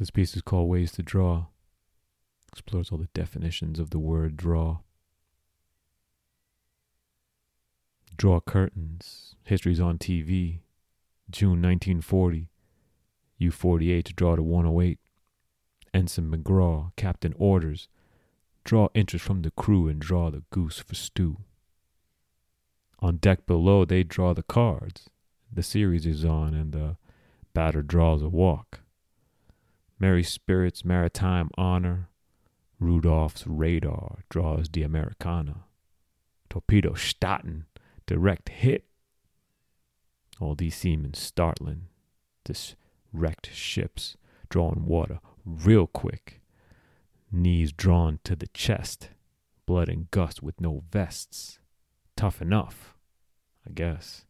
This piece is called Ways to Draw. Explores all the definitions of the word draw. Draw curtains. History's on TV. June 1940. U-48 to draw to 108. Ensign McGraw, Captain Orders. Draw interest from the crew and draw the goose for stew. On deck below, they draw the cards. The series is on, and the batter draws a walk. Merry Spirits Maritime Honor. Rudolf's radar draws the Americana. Torpedo Staten, direct hit. All these seamen startling. This wrecked ships drawing water real quick. Knees drawn to the chest. Blood and gust with no vests. Tough enough, I guess.